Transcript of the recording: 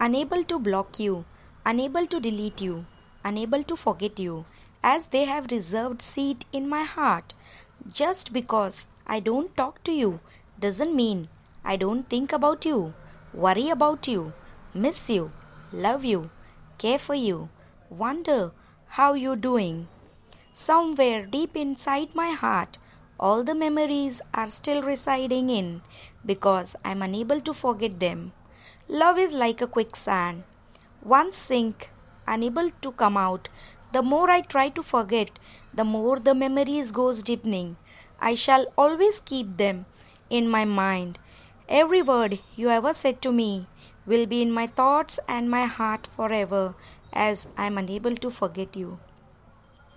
unable to block you, unable to delete you, unable to forget you, as they have reserved seat in my heart. Just because I don't talk to you doesn't mean I don't think about you, worry about you, miss you, love you, care for you, wonder how you're doing. Somewhere deep inside my heart, all the memories are still residing in because I'm unable to forget them. Love is like a quicksand. Once sink, unable to come out, the more I try to forget, the more the memories goes deepening. I shall always keep them in my mind. Every word you ever said to me will be in my thoughts and my heart forever, as I am unable to forget you.